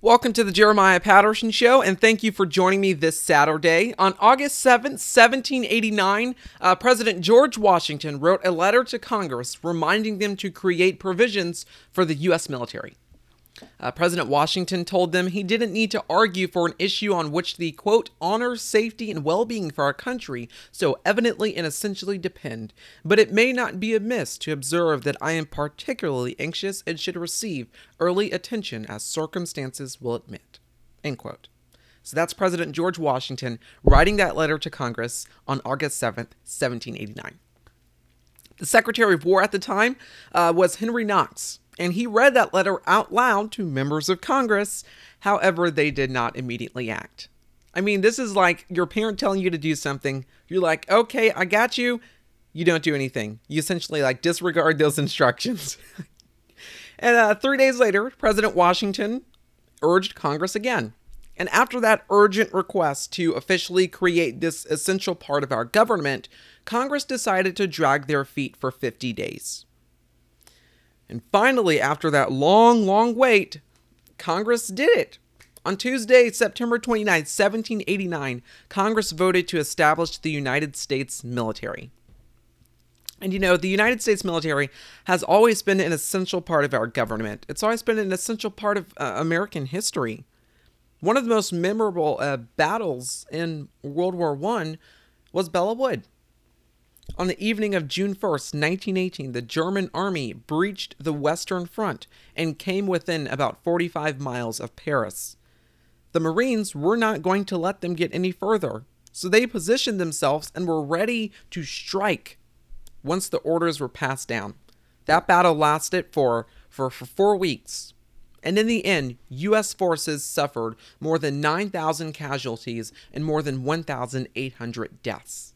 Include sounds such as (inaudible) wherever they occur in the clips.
Welcome to the Jeremiah Patterson Show, and thank you for joining me this Saturday. On August 7th, 1789, uh, President George Washington wrote a letter to Congress reminding them to create provisions for the U.S. military. Uh, President Washington told them he didn't need to argue for an issue on which the quote, honor, safety, and well being for our country so evidently and essentially depend, but it may not be amiss to observe that I am particularly anxious and should receive early attention as circumstances will admit. End quote. So that's President George Washington writing that letter to Congress on August 7th, 1789. The Secretary of War at the time uh, was Henry Knox and he read that letter out loud to members of Congress. However, they did not immediately act. I mean, this is like your parent telling you to do something. You're like, okay, I got you. You don't do anything. You essentially like disregard those (laughs) instructions. and uh, three days later, President Washington urged Congress again. And after that urgent request to officially create this essential part of our government, Congress decided to drag their feet for 50 days. And finally, after that long, long wait, Congress did it. On Tuesday, September 29, 1789, Congress voted to establish the United States military. And you know, the United States military has always been an essential part of our government. It's always been an essential part of uh, American history. One of the most memorable uh, battles in World War I was Belleau Wood. On the evening of June 1st, 1918, the German army breached the Western Front and came within about 45 miles of Paris. The Marines were not going to let them get any further, so they positioned themselves and were ready to strike once the orders were passed down. That battle lasted for, for, for four weeks. And in the end, U.S. forces suffered more than 9,000 casualties and more than 1,800 deaths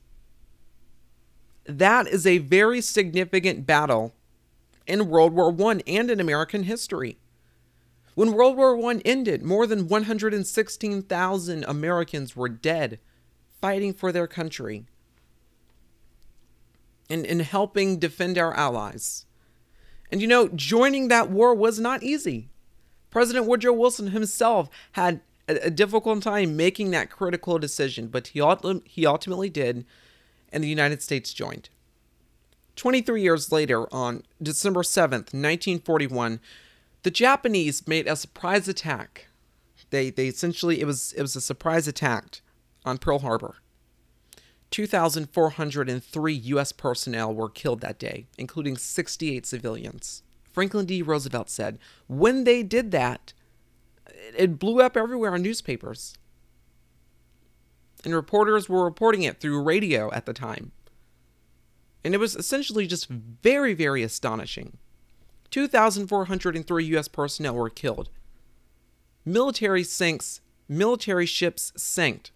that is a very significant battle in World War I and in American history. When World War I ended, more than 116,000 Americans were dead fighting for their country and, and helping defend our allies. And you know, joining that war was not easy. President Woodrow Wilson himself had a, a difficult time making that critical decision, but he, he ultimately did and the United States joined. 23 years later, on December 7, 1941, the Japanese made a surprise attack. They, they essentially, it was, it was a surprise attack on Pearl Harbor. 2,403 U.S. personnel were killed that day, including 68 civilians. Franklin D. Roosevelt said, when they did that, it blew up everywhere on newspapers and reporters were reporting it through radio at the time. And it was essentially just very, very astonishing. 2,403 U.S. personnel were killed. Military sinks, military ships sank.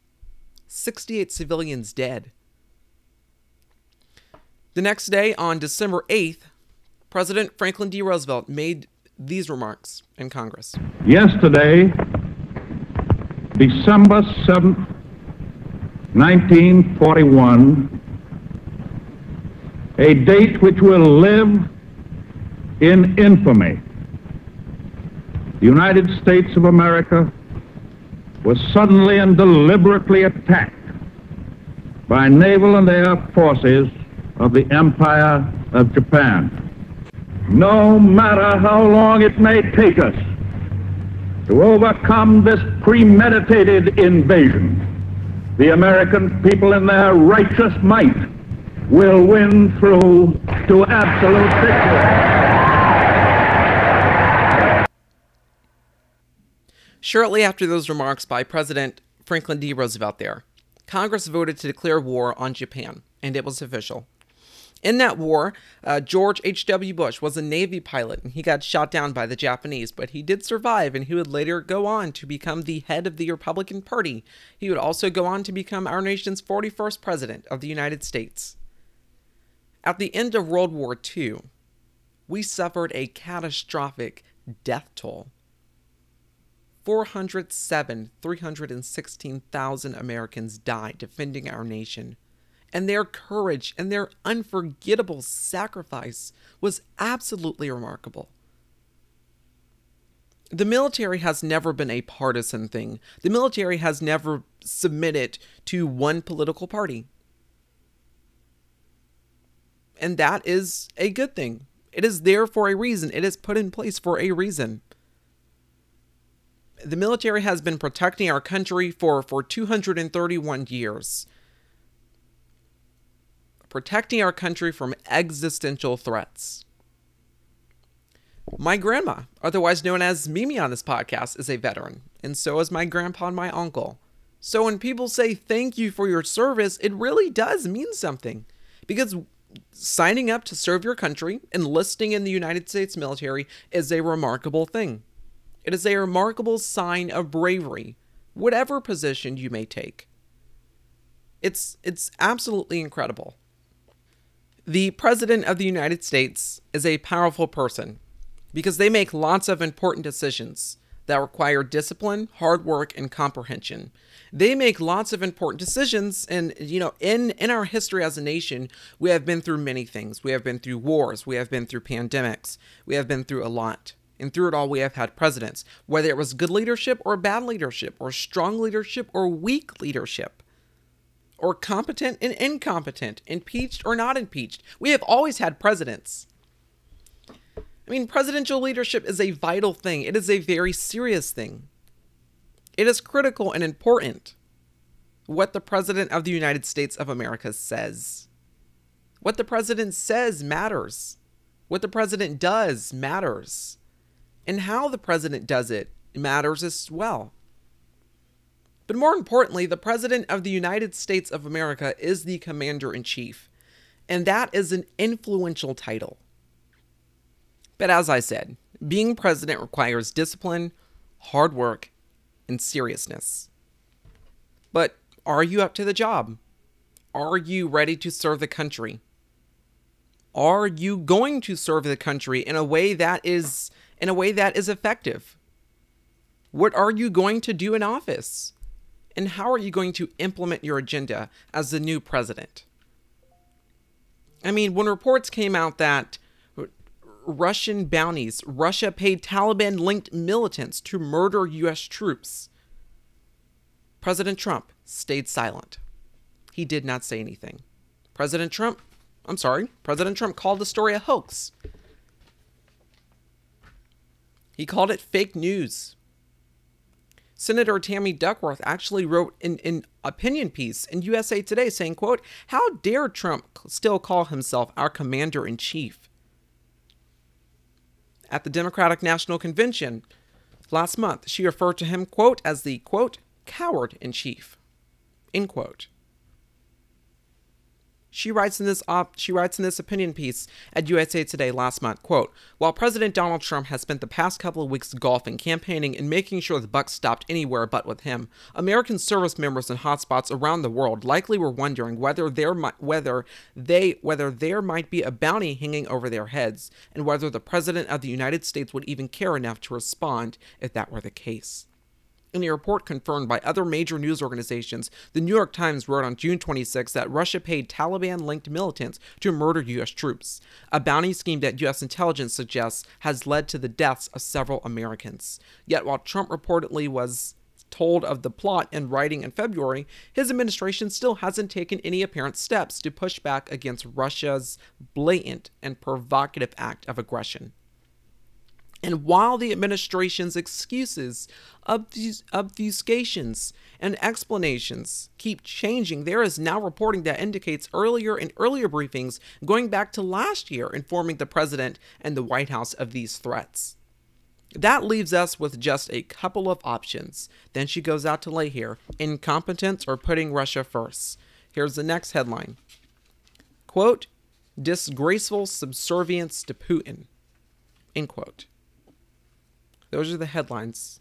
68 civilians dead. The next day, on December 8th, President Franklin D. Roosevelt made these remarks in Congress. Yesterday, December 7th, 1941, a date which will live in infamy. The United States of America was suddenly and deliberately attacked by naval and air forces of the Empire of Japan. No matter how long it may take us to overcome this premeditated invasion, the American people in their righteous might will win through to absolute victory. Shortly after those remarks by President Franklin D. Roosevelt there, Congress voted to declare war on Japan, and it was official. In that war, uh, George H.W. Bush was a Navy pilot and he got shot down by the Japanese, but he did survive and he would later go on to become the head of the Republican Party. He would also go on to become our nation's 41st President of the United States. At the end of World War II, we suffered a catastrophic death toll. 407, 316,000 Americans died defending our nation and their courage and their unforgettable sacrifice was absolutely remarkable. the military has never been a partisan thing. The military has never submitted to one political party. And that is a good thing. It is there for a reason. It is put in place for a reason. The military has been protecting our country for, for 231 years, protecting our country from existential threats. My grandma, otherwise known as Mimi on this podcast, is a veteran, and so is my grandpa and my uncle. So when people say thank you for your service, it really does mean something. Because signing up to serve your country, enlisting in the United States military, is a remarkable thing. It is a remarkable sign of bravery, whatever position you may take. It's, it's absolutely incredible. The President of the United States is a powerful person because they make lots of important decisions that require discipline, hard work, and comprehension. They make lots of important decisions and you know, in in our history as a nation, we have been through many things. We have been through wars, we have been through pandemics, we have been through a lot. And through it all, we have had presidents, whether it was good leadership or bad leadership, or strong leadership or weak leadership, or competent and incompetent, impeached or not impeached. We have always had presidents. I mean, presidential leadership is a vital thing, it is a very serious thing. It is critical and important what the President of the United States of America says. What the President says matters. What the President does matters. And how the President does it matters as well. But more importantly, the President of the United States of America is the Commander in Chief, and that is an influential title. But as I said, being president requires discipline, hard work, and seriousness. But are you up to the job? Are you ready to serve the country? Are you going to serve the country in a way that is in a way that is effective? What are you going to do in office? And how are you going to implement your agenda as the new president? I mean, when reports came out that Russian bounties. Russia paid Taliban linked militants to murder U.S. troops. President Trump stayed silent. He did not say anything. President Trump, I'm sorry, President Trump called the story a hoax. He called it fake news. Senator Tammy Duckworth actually wrote an, an opinion piece in USA Today saying, quote, How dare Trump still call himself our commander in chief? at the Democratic National Convention last month. She referred to him, quote, as the, quote, coward in chief, end quote. She writes in this op- she writes in this opinion piece at USA Today last month, quote, "While President Donald Trump has spent the past couple of weeks golfing, campaigning, and making sure the buck stopped anywhere but with him, American service members in hotspots around the world likely were wondering whether there might whether they whether there might be a bounty hanging over their heads, and whether the President of the United States would even care enough to respond if that were the case." In a report confirmed by other major news organizations, the New York Times wrote on June 26 that Russia paid Taliban linked militants to murder U.S. troops, a bounty scheme that U.S. intelligence suggests has led to the deaths of several Americans. Yet, while Trump reportedly was told of the plot in writing in February, his administration still hasn't taken any apparent steps to push back against Russia's blatant and provocative act of aggression. And while the administration's excuses, obfuscations, and explanations keep changing, there is now reporting that indicates earlier and earlier briefings going back to last year informing the president and the White House of these threats. That leaves us with just a couple of options. Then she goes out to lay here incompetence or putting Russia first. Here's the next headline Quote, disgraceful subservience to Putin. End quote. Those are the headlines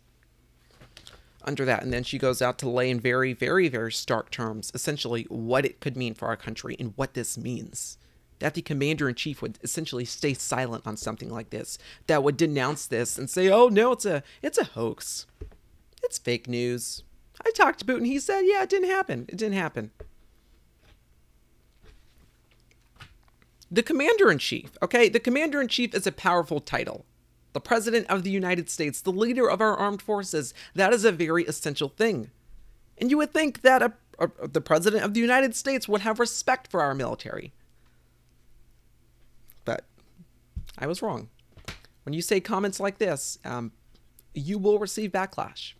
under that. And then she goes out to lay in very, very, very stark terms, essentially what it could mean for our country and what this means. That the commander in chief would essentially stay silent on something like this, that would denounce this and say, "Oh no, it's a it's a hoax, it's fake news." I talked to Putin. He said, "Yeah, it didn't happen. It didn't happen." The commander in chief, okay, the commander in chief is a powerful title. The President of the United States, the leader of our armed forces. That is a very essential thing. And you would think that a, a, the President of the United States would have respect for our military. But I was wrong. When you say comments like this, um, you will receive backlash.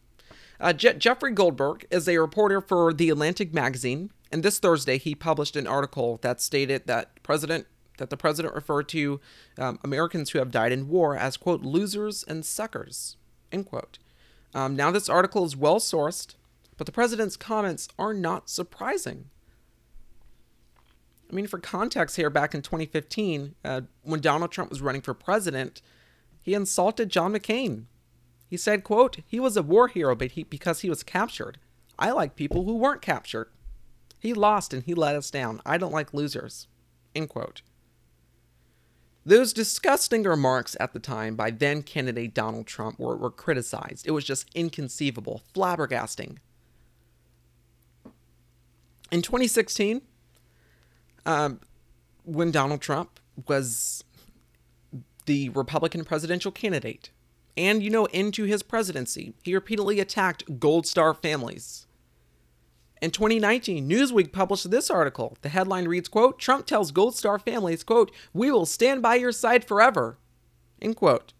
Uh, Je- Jeffrey Goldberg is a reporter for The Atlantic magazine, and this Thursday he published an article that stated that President that the president referred to um, Americans who have died in war as quote losers and suckers end quote. Um, now this article is well sourced, but the president's comments are not surprising. I mean, for context here, back in 2015, uh, when Donald Trump was running for president, he insulted John McCain. He said, quote, he was a war hero but he, because he was captured. I like people who weren't captured. He lost and he let us down. I don't like losers. End quote. Those disgusting remarks at the time by then candidate Donald Trump were, were criticized. It was just inconceivable, flabbergasting. In 2016, um, when Donald Trump was the Republican presidential candidate, and, you know, into his presidency, he repeatedly attacked Gold Star families. In 2019, Newsweek published this article. The headline reads, quote, Trump tells Gold Star families, quote, we will stand by your side forever, end quote,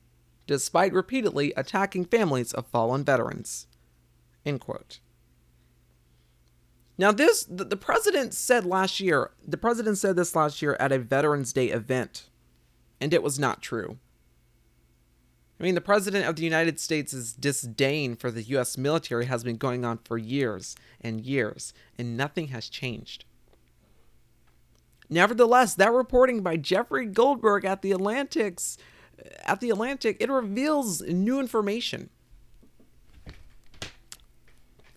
despite repeatedly attacking families of fallen veterans, end quote. Now, this, the, the president said last year, the president said this last year at a Veterans Day event, and it was not true. I mean, the President of the United States' disdain for the U.S. military has been going on for years and years, and nothing has changed. Nevertheless, that reporting by Jeffrey Goldberg at the Atlantic's uh, at the Atlantic, it reveals new information.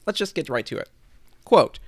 Let's just get right to it. Quote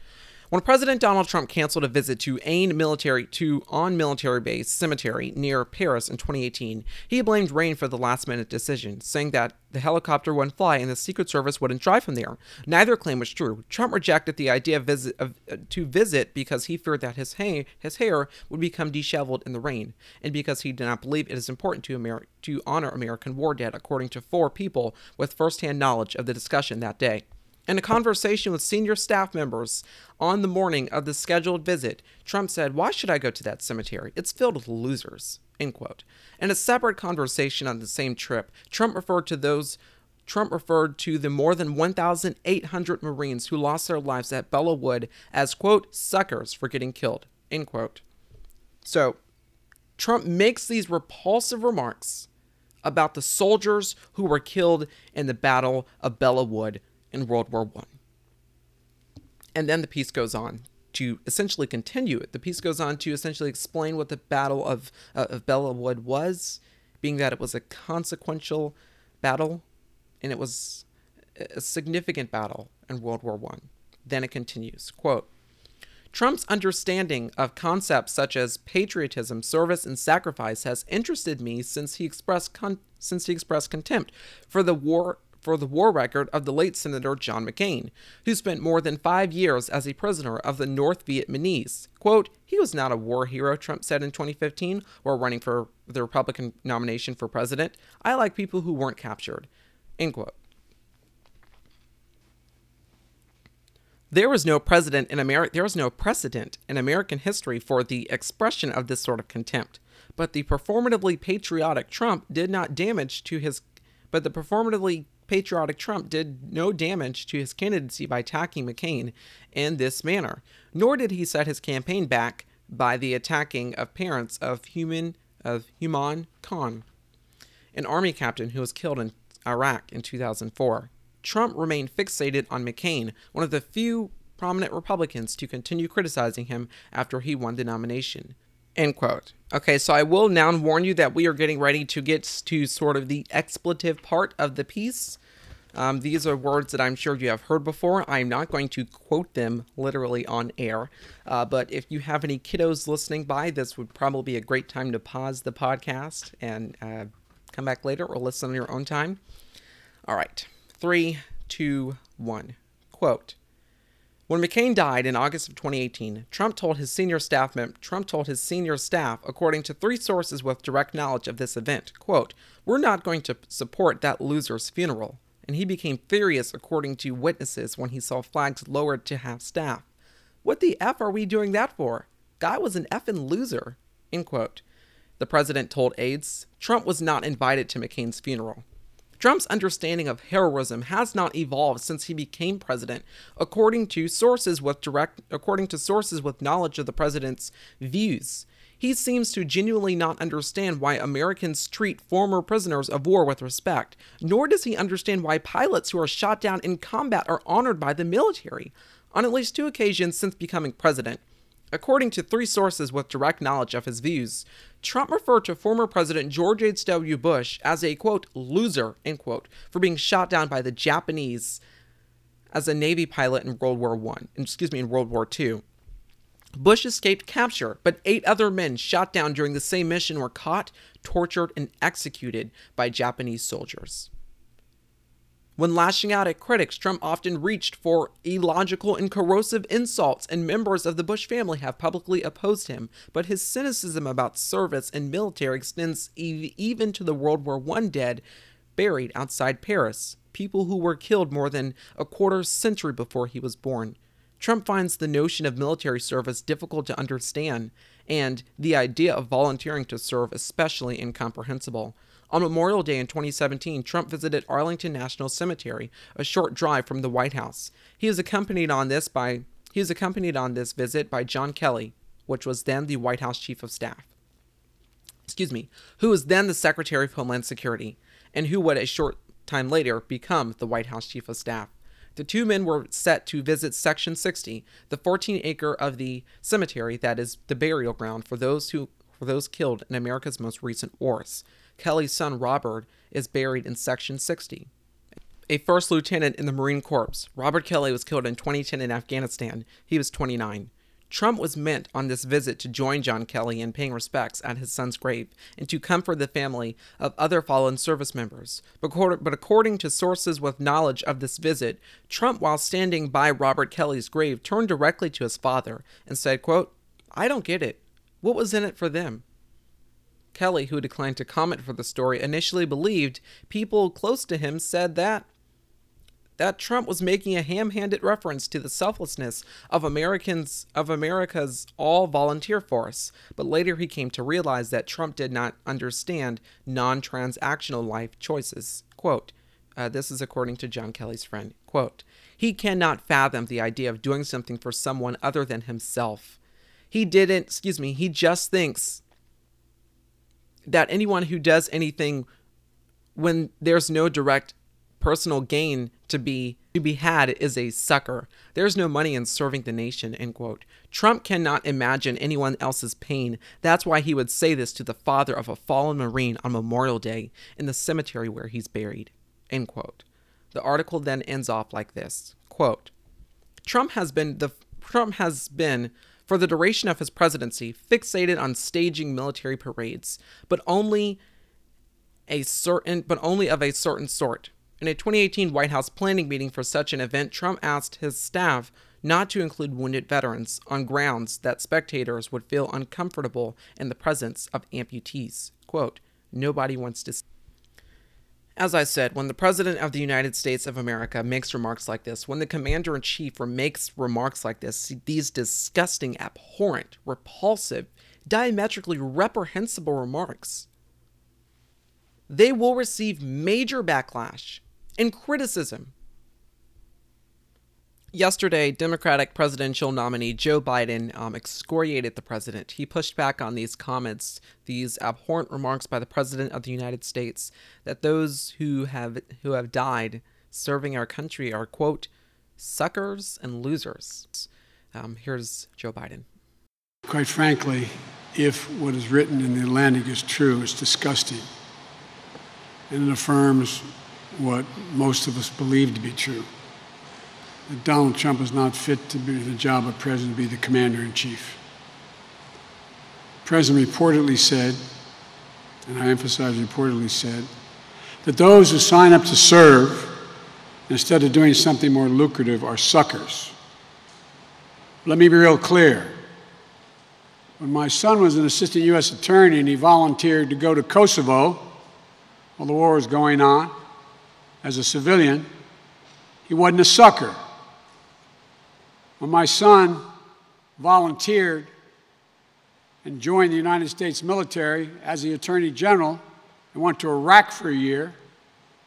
when President Donald Trump canceled a visit to Ain military to on military base cemetery near Paris in 2018, he blamed rain for the last-minute decision, saying that the helicopter wouldn't fly and the Secret Service wouldn't drive him there. Neither claim was true. Trump rejected the idea of visit of, uh, to visit because he feared that his hair, his hair would become disheveled in the rain, and because he did not believe it is important to to honor American war dead, according to four people with firsthand knowledge of the discussion that day. In a conversation with senior staff members on the morning of the scheduled visit, Trump said, Why should I go to that cemetery? It's filled with losers. End quote. In a separate conversation on the same trip, Trump referred to those Trump referred to the more than 1,800 Marines who lost their lives at Belleau Wood as, quote, suckers for getting killed, end quote. So, Trump makes these repulsive remarks about the soldiers who were killed in the Battle of Belleau Wood in World War One. And then the piece goes on to essentially continue it. The piece goes on to essentially explain what the Battle of, uh, of Belleau Wood was, being that it was a consequential battle and it was a significant battle in World War One. Then it continues, quote, Trump's understanding of concepts such as patriotism, service, and sacrifice has interested me since he expressed con- since he expressed contempt for the war for the war record of the late Senator John McCain, who spent more than five years as a prisoner of the North Vietnamese. Quote, he was not a war hero, Trump said in 2015 while running for the Republican nomination for president. I like people who weren't captured. End quote. There was no in there was no precedent in American history for the expression of this sort of contempt. But the performatively patriotic Trump did not damage to his but the performatively patriotic Trump did no damage to his candidacy by attacking McCain in this manner, nor did he set his campaign back by the attacking of parents of human of Humayun Khan, an army captain who was killed in Iraq in 2004. Trump remained fixated on McCain, one of the few prominent Republicans to continue criticizing him after he won the nomination. End quote. Okay, so I will now warn you that we are getting ready to get to sort of the expletive part of the piece. Um, these are words that I'm sure you have heard before. I'm not going to quote them literally on air, uh, but if you have any kiddos listening by, this would probably be a great time to pause the podcast and uh, come back later or listen on your own time. All right, three, two, one. Quote When McCain died in August of 2018, Trump told his senior staff Trump told his senior staff, according to three sources with direct knowledge of this event, quote, "We're not going to support that loser's funeral." And he became furious according to witnesses when he saw flags lowered to half staff. What the F are we doing that for? Guy was an effing loser. End quote. The president told aides Trump was not invited to McCain's funeral. Trump's understanding of heroism has not evolved since he became president, according to sources with direct according to sources with knowledge of the president's views. He seems to genuinely not understand why Americans treat former prisoners of war with respect, nor does he understand why pilots who are shot down in combat are honored by the military. On at least two occasions since becoming president, According to three sources with direct knowledge of his views, Trump referred to former President George H.W. Bush as a quote loser end quote for being shot down by the Japanese as a Navy pilot in World War One. Excuse me, in World War Two. Bush escaped capture, but eight other men shot down during the same mission were caught, tortured, and executed by Japanese soldiers. When lashing out at critics, Trump often reached for illogical and corrosive insults, and members of the Bush family have publicly opposed him. But his cynicism about service and military extends even to the World War I dead buried outside Paris, people who were killed more than a quarter century before he was born. Trump finds the notion of military service difficult to understand, and the idea of volunteering to serve especially incomprehensible. On Memorial Day in 2017, Trump visited Arlington National Cemetery, a short drive from the White House. He was accompanied on this by he was accompanied on this visit by John Kelly, which was then the White House Chief of Staff. Excuse me, who was then the Secretary of Homeland Security, and who would a short time later become the White House Chief of Staff. The two men were set to visit Section 60, the 14 acre of the cemetery that is the burial ground for those who for those killed in America's most recent wars. Kelly's son Robert is buried in Section 60. A first lieutenant in the Marine Corps, Robert Kelly was killed in 2010 in Afghanistan. He was 29. Trump was meant on this visit to join John Kelly in paying respects at his son's grave and to comfort the family of other fallen service members. But according to sources with knowledge of this visit, Trump, while standing by Robert Kelly's grave, turned directly to his father and said, quote, I don't get it. What was in it for them? Kelly, who declined to comment for the story, initially believed people close to him said that that Trump was making a ham-handed reference to the selflessness of Americans of America's all-volunteer force, but later he came to realize that Trump did not understand non-transactional life choices. Quote, uh, this is according to John Kelly's friend. Quote, he cannot fathom the idea of doing something for someone other than himself. He didn't, excuse me, he just thinks that anyone who does anything when there's no direct personal gain to be to be had is a sucker. There's no money in serving the nation, end quote. Trump cannot imagine anyone else's pain. That's why he would say this to the father of a fallen Marine on Memorial Day in the cemetery where he's buried. End quote. The article then ends off like this quote, Trump has been the Trump has been for the duration of his presidency, fixated on staging military parades, but only a certain but only of a certain sort. In a 2018 White House planning meeting for such an event, Trump asked his staff not to include wounded veterans on grounds that spectators would feel uncomfortable in the presence of amputees. Quote, nobody wants to as I said, when the President of the United States of America makes remarks like this, when the Commander in Chief makes remarks like this, these disgusting, abhorrent, repulsive, diametrically reprehensible remarks, they will receive major backlash and criticism Yesterday, Democratic presidential nominee Joe Biden um, excoriated the president. He pushed back on these comments, these abhorrent remarks by the president of the United States, that those who have who have died serving our country are quote suckers and losers. Um, here's Joe Biden. Quite frankly, if what is written in the Atlantic is true, it's disgusting, and it affirms what most of us believe to be true that Donald Trump is not fit to be the job of president, to be the commander in chief. The president reportedly said, and I emphasize reportedly said, that those who sign up to serve instead of doing something more lucrative are suckers. Let me be real clear. When my son was an assistant U.S. attorney and he volunteered to go to Kosovo while the war was going on as a civilian, he wasn't a sucker. When my son volunteered and joined the United States military as the Attorney General and went to Iraq for a year,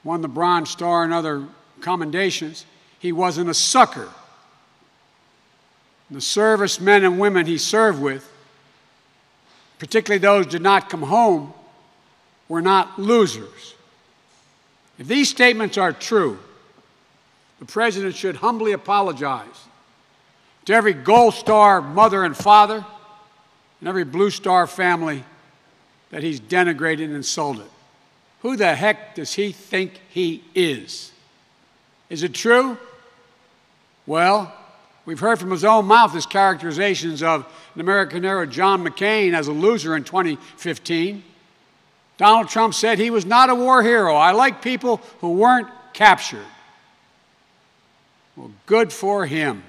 won the Bronze Star and other commendations, he wasn't a sucker. The servicemen and women he served with, particularly those who did not come home, were not losers. If these statements are true, the President should humbly apologize to every Gold Star mother and father and every Blue Star family that he's denigrated and insulted. Who the heck does he think he is? Is it true? Well, we've heard from his own mouth his characterizations of an American hero, John McCain, as a loser in 2015. Donald Trump said he was not a war hero. I like people who weren't captured. Well, good for him.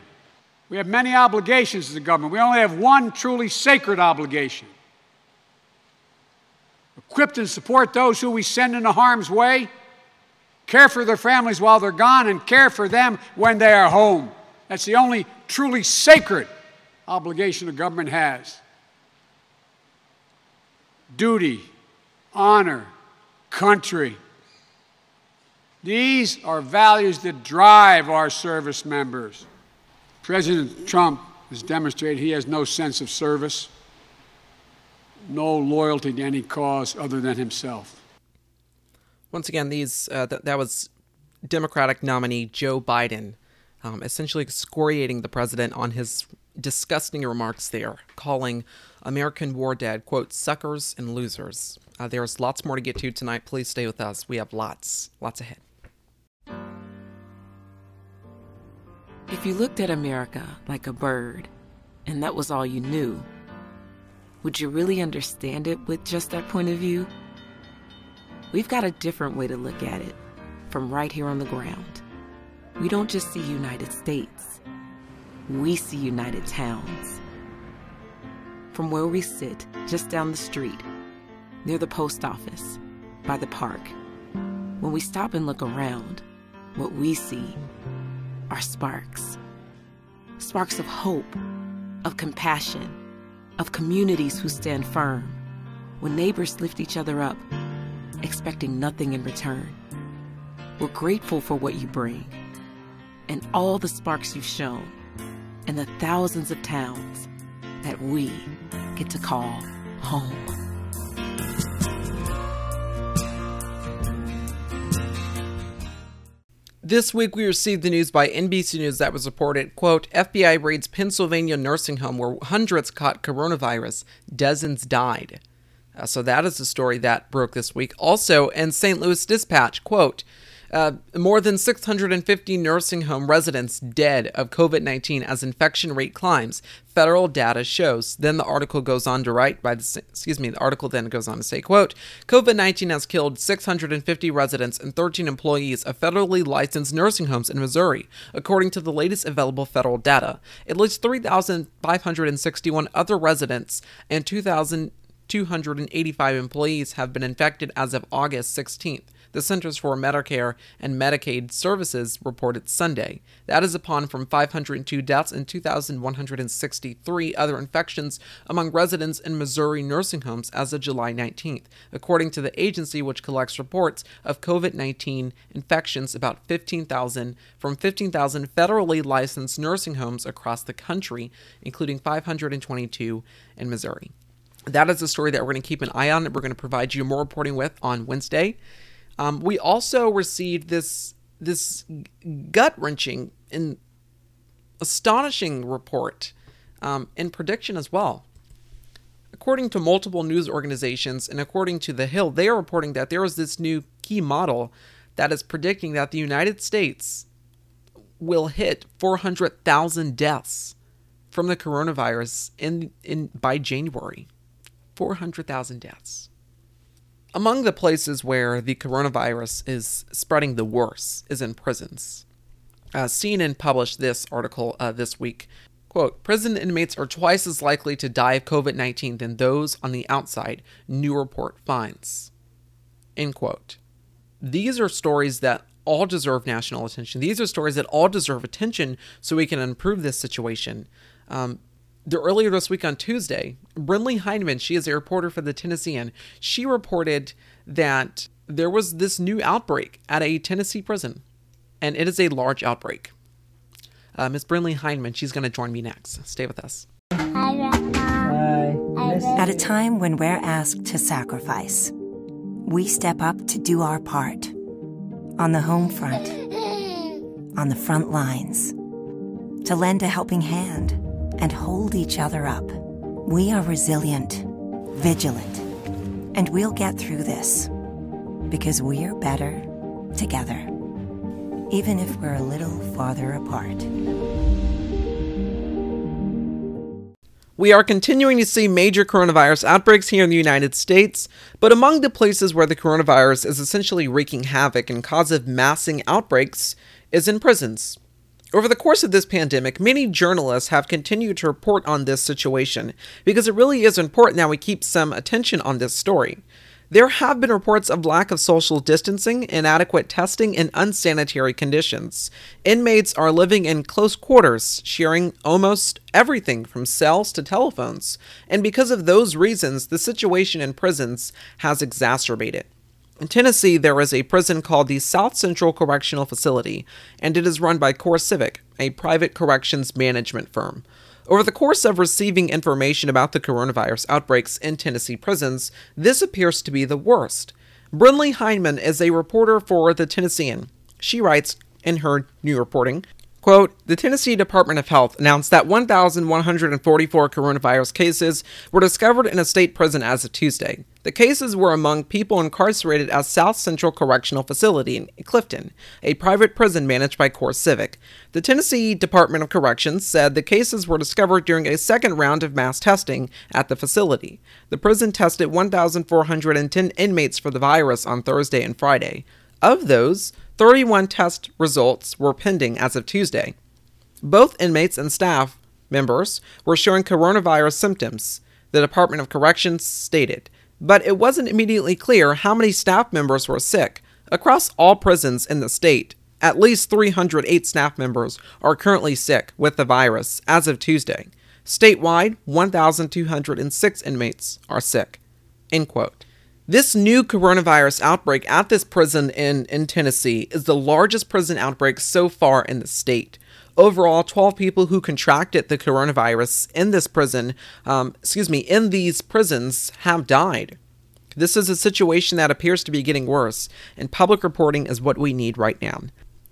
We have many obligations as a government. We only have one truly sacred obligation equip and support those who we send into harm's way, care for their families while they're gone, and care for them when they are home. That's the only truly sacred obligation a government has. Duty, honor, country. These are values that drive our service members. President Trump has demonstrated he has no sense of service, no loyalty to any cause other than himself. Once again, these uh, th- that was Democratic nominee Joe Biden, um, essentially excoriating the president on his disgusting remarks there, calling American war dead, quote, suckers and losers. Uh, there's lots more to get to tonight. Please stay with us. We have lots, lots ahead. If you looked at America like a bird, and that was all you knew, would you really understand it with just that point of view? We've got a different way to look at it from right here on the ground. We don't just see United States, we see United Towns. From where we sit, just down the street, near the post office, by the park, when we stop and look around, what we see are sparks. Sparks of hope, of compassion, of communities who stand firm. When neighbors lift each other up, expecting nothing in return. We're grateful for what you bring and all the sparks you've shown, and the thousands of towns that we get to call home. This week, we received the news by NBC News that was reported, quote, FBI raids Pennsylvania nursing home where hundreds caught coronavirus, dozens died. Uh, so that is the story that broke this week. Also, in St. Louis Dispatch, quote, uh, more than 650 nursing home residents dead of COVID 19 as infection rate climbs, federal data shows. Then the article goes on to write by the excuse me, the article then goes on to say, quote, COVID 19 has killed 650 residents and 13 employees of federally licensed nursing homes in Missouri, according to the latest available federal data. At least 3,561 other residents and 2,285 employees have been infected as of August 16th the Centers for Medicare and Medicaid Services reported Sunday. That is upon from 502 deaths and 2,163 other infections among residents in Missouri nursing homes as of July 19th, according to the agency which collects reports of COVID 19 infections about 15,000 from 15,000 federally licensed nursing homes across the country, including 522 in Missouri. That is a story that we're going to keep an eye on. and we're going to provide you more reporting with on Wednesday. Um, we also received this this gut wrenching and astonishing report um, and prediction as well. According to multiple news organizations and according to The Hill, they are reporting that there is this new key model that is predicting that the United States will hit 400,000 deaths from the coronavirus in, in by January. 400,000 deaths. Among the places where the coronavirus is spreading the worst is in prisons. Uh, CNN published this article uh, this week. Quote Prison inmates are twice as likely to die of COVID 19 than those on the outside, new report finds. End quote. These are stories that all deserve national attention. These are stories that all deserve attention so we can improve this situation. Um, the earlier this week on Tuesday, Brinley Hineman, she is a reporter for the Tennessean, she reported that there was this new outbreak at a Tennessee prison, and it is a large outbreak. Uh, Miss Brinley Hineman, she's going to join me next. Stay with us. At a time when we're asked to sacrifice, we step up to do our part. On the home front, on the front lines, to lend a helping hand and hold each other up. We are resilient, vigilant, and we'll get through this because we're better together, even if we're a little farther apart. We are continuing to see major coronavirus outbreaks here in the United States, but among the places where the coronavirus is essentially wreaking havoc and causes massing outbreaks is in prisons. Over the course of this pandemic, many journalists have continued to report on this situation because it really is important that we keep some attention on this story. There have been reports of lack of social distancing, inadequate testing, and unsanitary conditions. Inmates are living in close quarters, sharing almost everything from cells to telephones, and because of those reasons, the situation in prisons has exacerbated. In Tennessee, there is a prison called the South Central Correctional Facility, and it is run by CoreCivic, a private corrections management firm. Over the course of receiving information about the coronavirus outbreaks in Tennessee prisons, this appears to be the worst. Brinley Hineman is a reporter for The Tennessean. She writes in her new reporting Quote, the Tennessee Department of Health announced that 1,144 coronavirus cases were discovered in a state prison as of Tuesday. The cases were among people incarcerated at South Central Correctional Facility in Clifton, a private prison managed by CoreCivic. The Tennessee Department of Corrections said the cases were discovered during a second round of mass testing at the facility. The prison tested 1,410 inmates for the virus on Thursday and Friday. Of those, 31 test results were pending as of Tuesday. Both inmates and staff members were showing coronavirus symptoms, the Department of Corrections stated, but it wasn't immediately clear how many staff members were sick. Across all prisons in the state, at least 308 staff members are currently sick with the virus as of Tuesday. Statewide, 1,206 inmates are sick. End quote. This new coronavirus outbreak at this prison in, in Tennessee is the largest prison outbreak so far in the state. Overall, 12 people who contracted the coronavirus in this prison, um, excuse me, in these prisons have died. This is a situation that appears to be getting worse, and public reporting is what we need right now.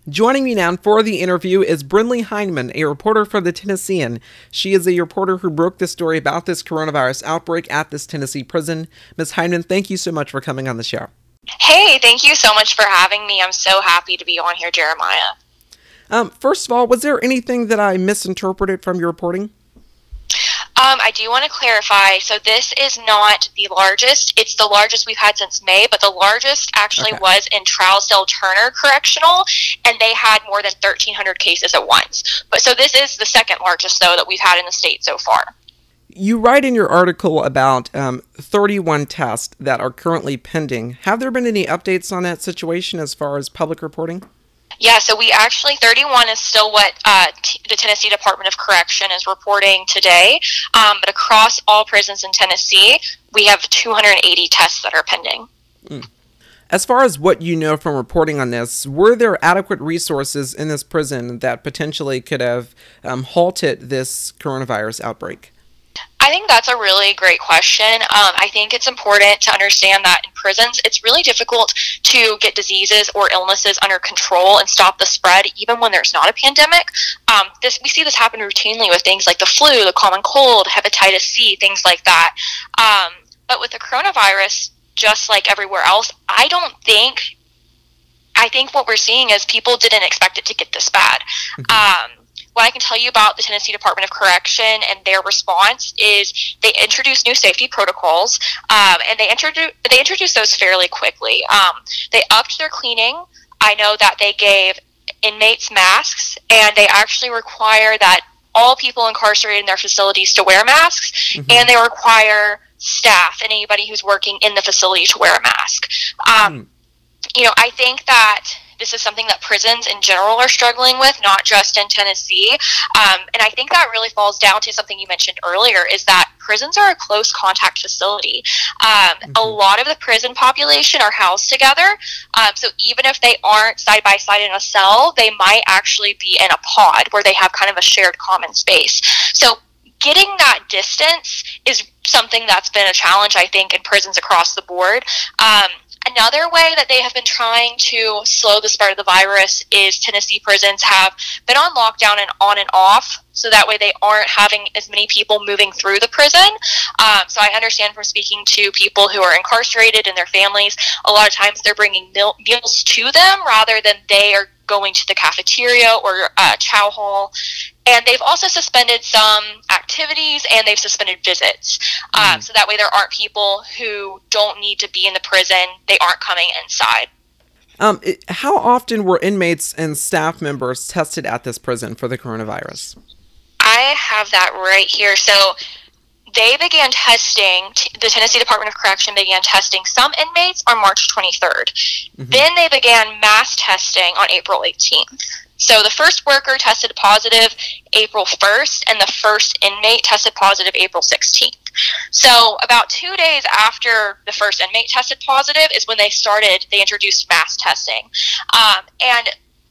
Joining me now for the interview is Brinley Hineman, a reporter for the Tennessean. She is a reporter who broke the story about this coronavirus outbreak at this Tennessee prison. Ms. Hineman, thank you so much for coming on the show. Hey, thank you so much for having me. I'm so happy to be on here, Jeremiah. Um, first of all, was there anything that I misinterpreted from your reporting? Um, I do want to clarify. So this is not the largest. It's the largest we've had since May, but the largest actually Okay. was in Trousdale Turner Correctional, and they had more than 1,300 cases at once. But so this is the second largest, though, that we've had in the state so far. You write in your article about um, 31 tests that are currently pending. Have there been any updates on that situation as far as public reporting? Yeah, so we actually 31 is still what uh, t- the Tennessee Department of Correction is reporting today. Um, but across all prisons in Tennessee, we have 280 tests that are pending. As far as what you know from reporting on this, were there adequate resources in this prison that potentially could have um, halted this coronavirus outbreak? I think that's a really great question. Um, I think it's important to understand that in prisons, it's really difficult to get diseases or illnesses under control and stop the spread, even when there's not a pandemic. Um, this we see this happen routinely with things like the flu, the common cold, hepatitis C, things like that. Um, but with the coronavirus, just like everywhere else, I don't think. I think what we're seeing is people didn't expect it to get this bad. Um, what I can tell you about the Tennessee Department of Correction and their response is they introduced new safety protocols, um, and they introduced they introduced those fairly quickly. Um, they upped their cleaning. I know that they gave inmates masks, and they actually require that all people incarcerated in their facilities to wear masks, mm-hmm. and they require staff and anybody who's working in the facility to wear a mask. Um, mm. You know, I think that this is something that prisons in general are struggling with, not just in Tennessee. Um, and I think that really falls down to something you mentioned earlier is that prisons are a close contact facility. Um, mm-hmm. A lot of the prison population are housed together. Um, so even if they aren't side by side in a cell, they might actually be in a pod where they have kind of a shared common space. So getting that distance is something that's been a challenge, I think, in prisons across the board. Um, Another way that they have been trying to slow the spread of the virus is Tennessee prisons have been on lockdown and on and off, so that way they aren't having as many people moving through the prison. Um, so I understand from speaking to people who are incarcerated and their families, a lot of times they're bringing meals to them rather than they are going to the cafeteria or uh, chow hall. And they've also suspended some activities and they've suspended visits. Um, mm. So that way there aren't people who don't need to be in the prison, they aren't coming inside. Um, it, how often were inmates and staff members tested at this prison for the coronavirus? I have that right here. So they began testing, the Tennessee Department of Correction began testing some inmates on March 23rd. Mm-hmm. Then they began mass testing on April 18th. So the first worker tested positive April 1st, and the first inmate tested positive April 16th. So about two days after the first inmate tested positive is when they started, they introduced mass testing. Um, and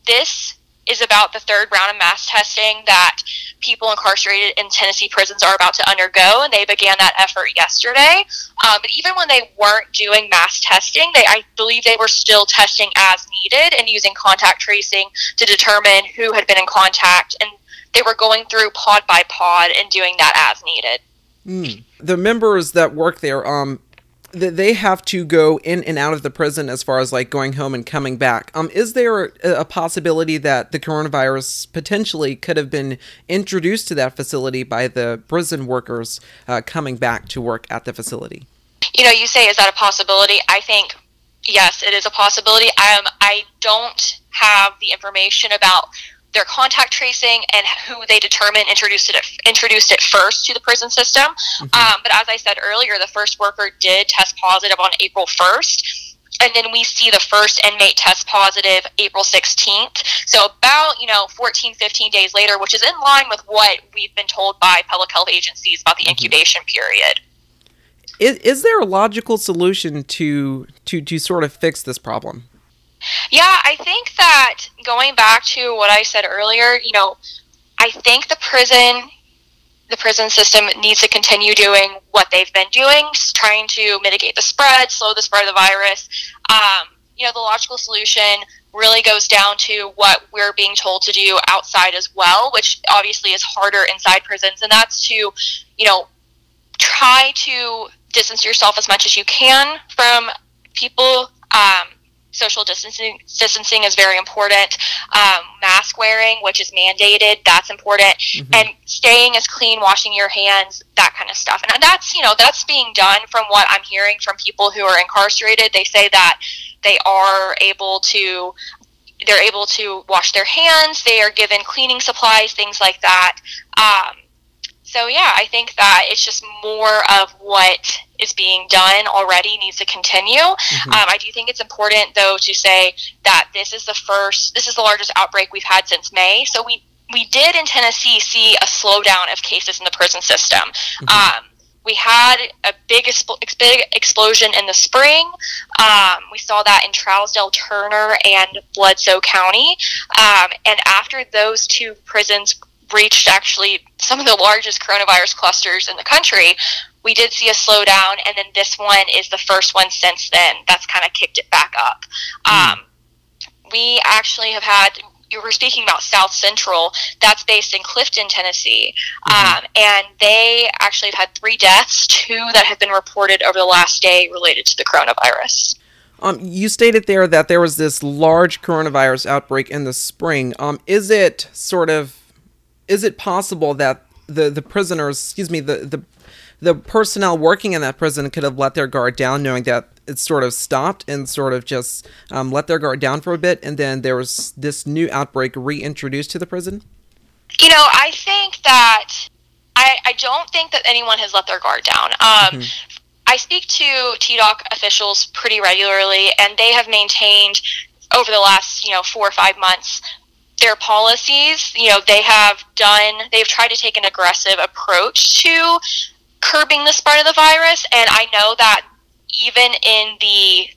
this is about the third round of mass testing that people incarcerated in Tennessee prisons are about to undergo, and they began that effort yesterday. Um, but even when they weren't doing mass testing, they I believe they were still testing as needed and using contact tracing to determine who had been in contact, and they were going through pod by pod and doing that as needed. Mm. The members that work there, um, they have to go in and out of the prison as far as like going home and coming back. Um, is there a possibility that the coronavirus potentially could have been introduced to that facility by the prison workers uh, coming back to work at the facility? You know, you say is that a possibility? I think yes, it is a possibility. Um, I don't have the information about their contact tracing and who they determine introduced it introduced it first to the prison system. Mm-hmm. Um, but as I said earlier, the first worker did test positive on April first. And then we see the first inmate test positive April 16th. So about, you know, 14, 15 days later, which is in line with what we've been told by public health agencies about the mm-hmm. incubation period. Is, is there a logical solution to, to, to sort of fix this problem? Yeah, I think that going back to what I said earlier, you know, I think the prison the prison system needs to continue doing what they've been doing, trying to mitigate the spread, slow the spread of the virus. Um, you know, the logical solution really goes down to what we're being told to do outside as well, which obviously is harder inside prisons, and that's to, you know, try to distance yourself as much as you can from people. Um, social distancing distancing is very important. Um, mask wearing, which is mandated, that's important, mm-hmm. and staying as clean, washing your hands, that kind of stuff. And that's you know that's being done from what I'm hearing from people who are incarcerated. They say that they are able to they're able to wash their hands. They are given cleaning supplies, things like that. Um, so yeah, I think that it's just more of what is being done already needs to continue. Mm-hmm. Um, I do think it's important though to say that this is the first, this is the largest outbreak we've had since May. So we we did in Tennessee see a slowdown of cases in the prison system. Mm-hmm. Um, we had a big, big explosion in the spring. Um, we saw that in Trousdale, Turner, and Bledsoe County. Um, and after those two prisons reached actually some of the largest coronavirus clusters in the country, we did see a slowdown, and then this one is the first one since then that's kind of kicked it back up. Mm. Um, we actually have had you were speaking about South Central, that's based in Clifton, Tennessee. Mm-hmm. Um, and they actually have had three deaths, two that have been reported over the last day related to the coronavirus. Um, you stated there that there was this large coronavirus outbreak in the spring. Um, is it sort of is it possible that the the prisoners, excuse me, the the the personnel working in that prison could have let their guard down, knowing that it sort of stopped and sort of just um, let their guard down for a bit, and then there was this new outbreak reintroduced to the prison? You know, I think that I, I don't think that anyone has let their guard down. Um, mm-hmm. I speak to TDOC officials pretty regularly, and they have maintained over the last you know four or five months their policies. You know, they have done. They've tried to take an aggressive approach to curbing the spread of the virus, and I know that even in the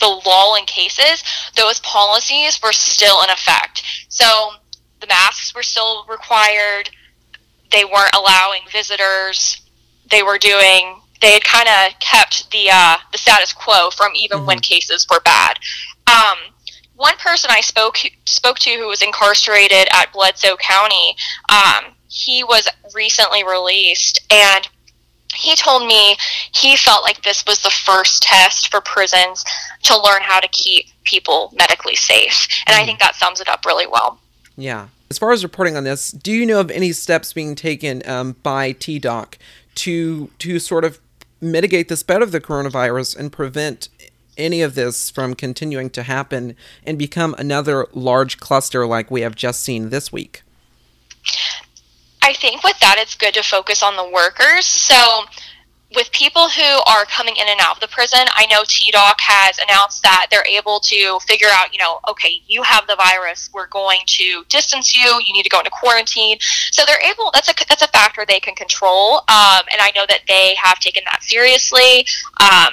the lull in cases, those policies were still in effect. So the masks were still required. They weren't allowing visitors. They were doing. They had kind of kept the uh, the status quo from even mm-hmm. when cases were bad. Um, one person I spoke spoke to who was incarcerated at Bledsoe County, um, he was recently released, and he told me he felt like this was the first test for prisons to learn how to keep people medically safe, and. I think that sums it up really well. Yeah. As far as reporting on this, do you know of any steps being taken um, by TDOC to to sort of mitigate the spread of the coronavirus and prevent any of this from continuing to happen and become another large cluster like we have just seen this week? I think with that, it's good to focus on the workers. So, with people who are coming in and out of the prison, I know TDOC has announced that they're able to figure out, you know, okay, you have the virus, we're going to distance you, you need to go into quarantine. So they're able. That's a that's a factor they can control, um, and I know that they have taken that seriously. Um,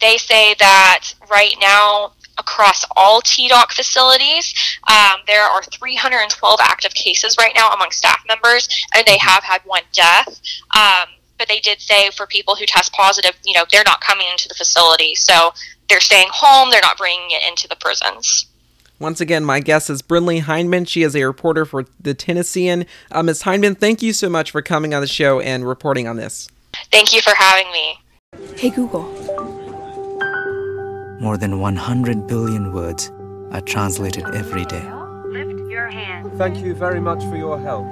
they say that right now across all TDOC facilities. Um, there are 312 active cases right now among staff members, and they have had one death. Um, but they did say for people who test positive, you know, they're not coming into the facility. So they're staying home, they're not bringing it into the prisons. Once again, my guest is Brinley Hineman. She is a reporter for the Tennessean. Uh, Ms. Hineman, thank you so much for coming on the show and reporting on this. Thank you for having me. Hey, Google more than 100 billion words are translated every day. Lift your hand. Thank you very much for your help.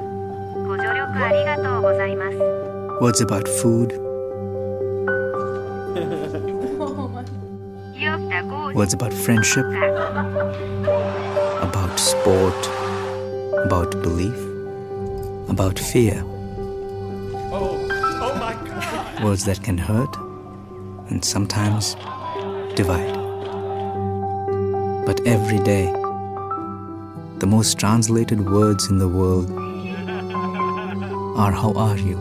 Words about food. (laughs) Words about friendship. About sport. About belief. About fear. Oh, oh my God. Words that can hurt and sometimes divide. But every day, the most translated words in the world are How are you?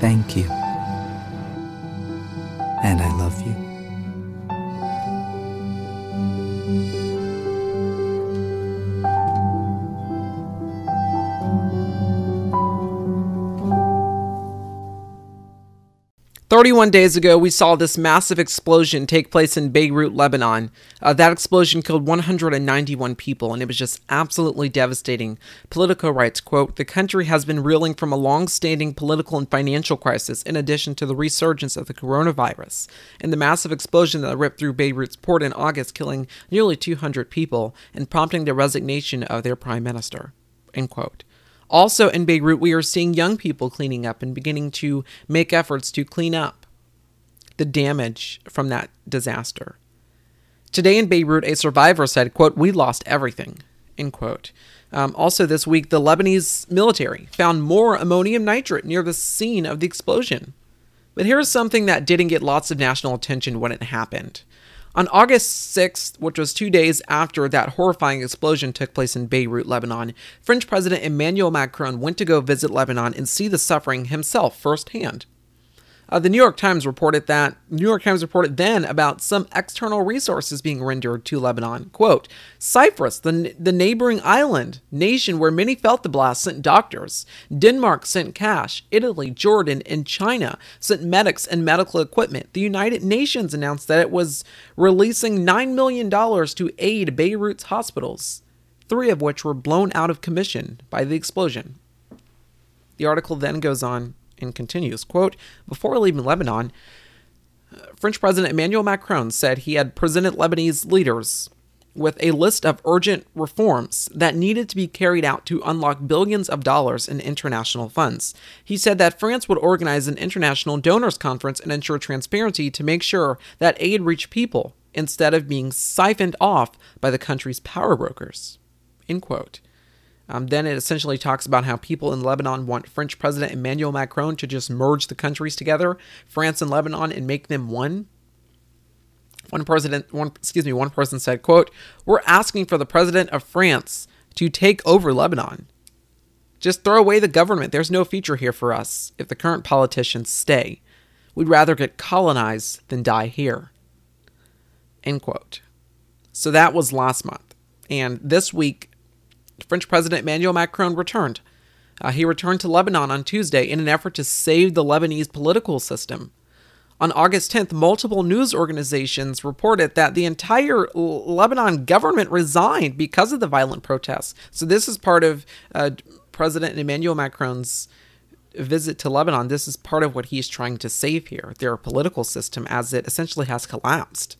Thank you. And I love you. 31 days ago, we saw this massive explosion take place in Beirut, Lebanon. Uh, that explosion killed 191 people, and it was just absolutely devastating. Politico writes, quote, The country has been reeling from a long-standing political and financial crisis, in addition to the resurgence of the coronavirus. And the massive explosion that ripped through Beirut's port in August, killing nearly 200 people, and prompting the resignation of their prime minister. End quote. Also in Beirut, we are seeing young people cleaning up and beginning to make efforts to clean up the damage from that disaster. Today in Beirut, a survivor said, quote, we lost everything, end quote. Um, also this week, the Lebanese military found more ammonium nitrate near the scene of the explosion. But here's something that didn't get lots of national attention when it happened. On August 6th, which was two days after that horrifying explosion took place in Beirut, Lebanon, French President Emmanuel Macron went to go visit Lebanon and see the suffering himself firsthand. Uh, the New York Times reported that New York Times reported then about some external resources being rendered to Lebanon. Quote: Cyprus, the the neighboring island nation where many felt the blast, sent doctors. Denmark sent cash. Italy, Jordan, and China sent medics and medical equipment. The United Nations announced that it was releasing nine million dollars to aid Beirut's hospitals, three of which were blown out of commission by the explosion. The article then goes on and continues, quote, Before leaving Lebanon, uh, French President Emmanuel Macron said he had presented Lebanese leaders with a list of urgent reforms that needed to be carried out to unlock billions of dollars in international funds. He said that France would organize an international donors conference and ensure transparency to make sure that aid reached people instead of being siphoned off by the country's power brokers. End quote. Um, then it essentially talks about how people in Lebanon want French President Emmanuel Macron to just merge the countries together, France and Lebanon, and make them one. One president, one excuse me, one person said, "quote We're asking for the president of France to take over Lebanon. Just throw away the government. There's no future here for us if the current politicians stay. We'd rather get colonized than die here." End quote. So that was last month, and this week French President Emmanuel Macron returned. Uh, he returned to Lebanon on Tuesday in an effort to save the Lebanese political system. On August 10th, multiple news organizations reported that the entire Lebanon government resigned because of the violent protests. So, this is part of uh, President Emmanuel Macron's visit to Lebanon. This is part of what he's trying to save here their political system as it essentially has collapsed.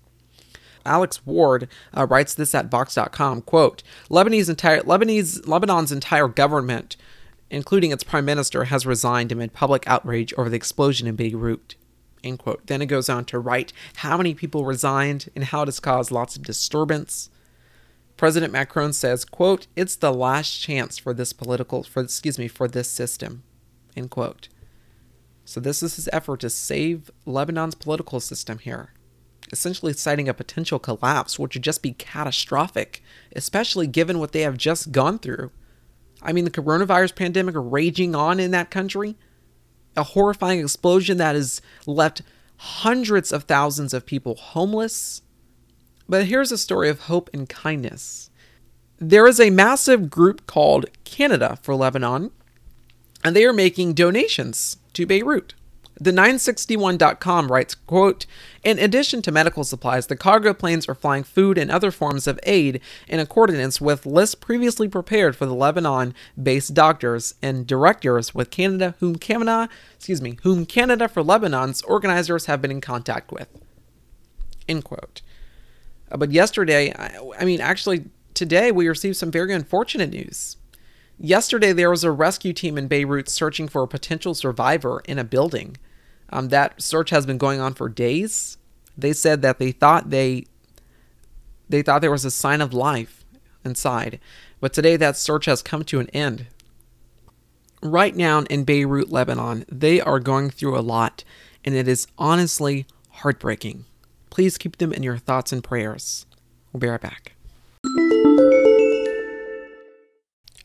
Alex Ward uh, writes this at Vox.com, quote, Lebanese entire, Lebanese, Lebanon's entire government, including its prime minister, has resigned amid public outrage over the explosion in Beirut. End quote. Then it goes on to write how many people resigned and how it has caused lots of disturbance. President Macron says, quote, it's the last chance for this political, for excuse me, for this system, end quote. So this is his effort to save Lebanon's political system here essentially citing a potential collapse, which would just be catastrophic, especially given what they have just gone through. I mean, the coronavirus pandemic raging on in that country, a horrifying explosion that has left hundreds of thousands of people homeless. But here's a story of hope and kindness. There is a massive group called Canada for Lebanon, and they are making donations to Beirut. The 961.com writes, quote, In addition to medical supplies, the cargo planes are flying food and other forms of aid in accordance with lists previously prepared for the Lebanon-based doctors and directors with Canada whom Canada, excuse me, whom Canada for Lebanon's organizers have been in contact with. End quote. Uh, but yesterday, I, I mean, actually today we received some very unfortunate news. Yesterday, there was a rescue team in Beirut searching for a potential survivor in a building. Um, that search has been going on for days. They said that they thought they they thought there was a sign of life inside, but today that search has come to an end. Right now in Beirut, Lebanon, they are going through a lot, and it is honestly heartbreaking. Please keep them in your thoughts and prayers. We'll be right back.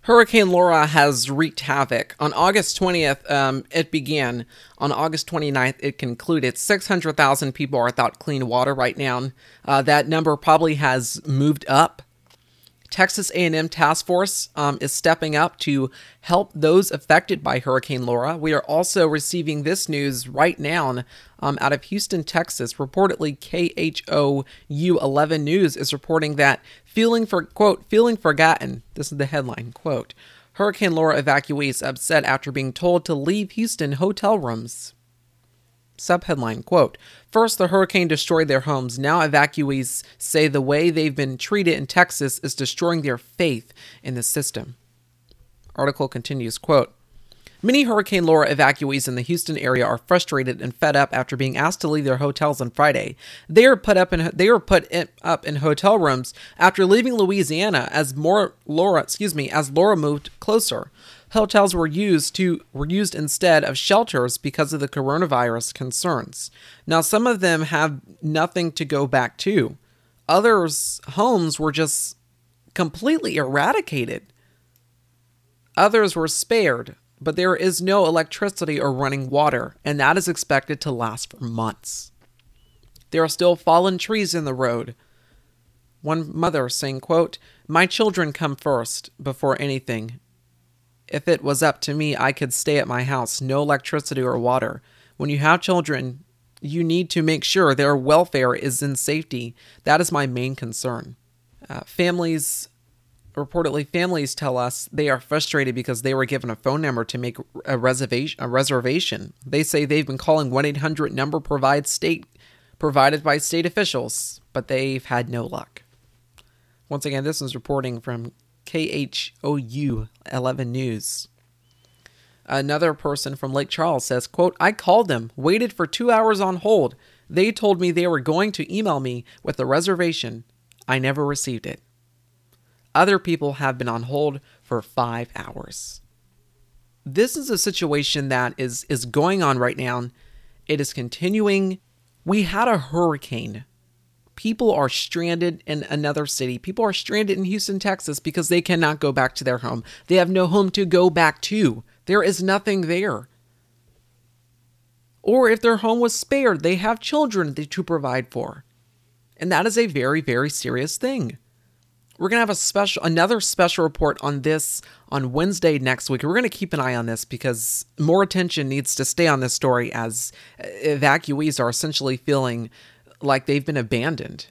Hurricane Laura has wreaked havoc. On August 20th, um, it began. On August 29th, it concluded. 600,000 people are without clean water right now. Uh, that number probably has moved up Texas A&M Task Force um, is stepping up to help those affected by Hurricane Laura. We are also receiving this news right now um, out of Houston, Texas. Reportedly, KHOU 11 News is reporting that feeling for quote feeling forgotten. This is the headline quote. Hurricane Laura evacuees upset after being told to leave Houston hotel rooms. Subheadline quote First, the hurricane destroyed their homes. Now, evacuees say the way they've been treated in Texas is destroying their faith in the system. Article continues quote Many Hurricane Laura evacuees in the Houston area are frustrated and fed up after being asked to leave their hotels on Friday. They are put up in they were put in, up in hotel rooms after leaving Louisiana as more Laura, excuse me, as Laura moved closer hotels were used to were used instead of shelters because of the coronavirus concerns. Now some of them have nothing to go back to. Others homes were just completely eradicated. Others were spared, but there is no electricity or running water, and that is expected to last for months. There are still fallen trees in the road. One mother saying, quote, My children come first before anything, if it was up to me, I could stay at my house, no electricity or water. When you have children, you need to make sure their welfare is in safety. That is my main concern. Uh, families, reportedly, families tell us they are frustrated because they were given a phone number to make a reservation. A reservation. They say they've been calling one eight hundred number provided state provided by state officials, but they've had no luck. Once again, this is reporting from KHOU 11 News. Another person from Lake Charles says, quote, I called them, waited for two hours on hold. They told me they were going to email me with a reservation. I never received it. Other people have been on hold for five hours. This is a situation that is, is going on right now. It is continuing. We had a hurricane. People are stranded in another city. People are stranded in Houston, Texas because they cannot go back to their home. They have no home to go back to. There is nothing there. Or if their home was spared, they have children to provide for. And that is a very, very serious thing. We're going to have a special another special report on this on Wednesday next week. We're going to keep an eye on this because more attention needs to stay on this story as evacuees are essentially feeling like they've been abandoned.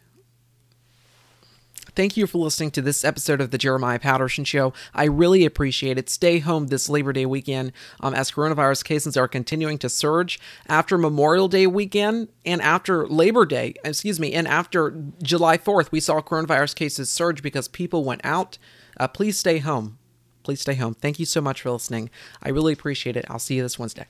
Thank you for listening to this episode of the Jeremiah Patterson Show. I really appreciate it. Stay home this Labor Day weekend um, as coronavirus cases are continuing to surge after Memorial Day weekend and after Labor Day, excuse me, and after July 4th. We saw coronavirus cases surge because people went out. Uh, please stay home. Please stay home. Thank you so much for listening. I really appreciate it. I'll see you this Wednesday.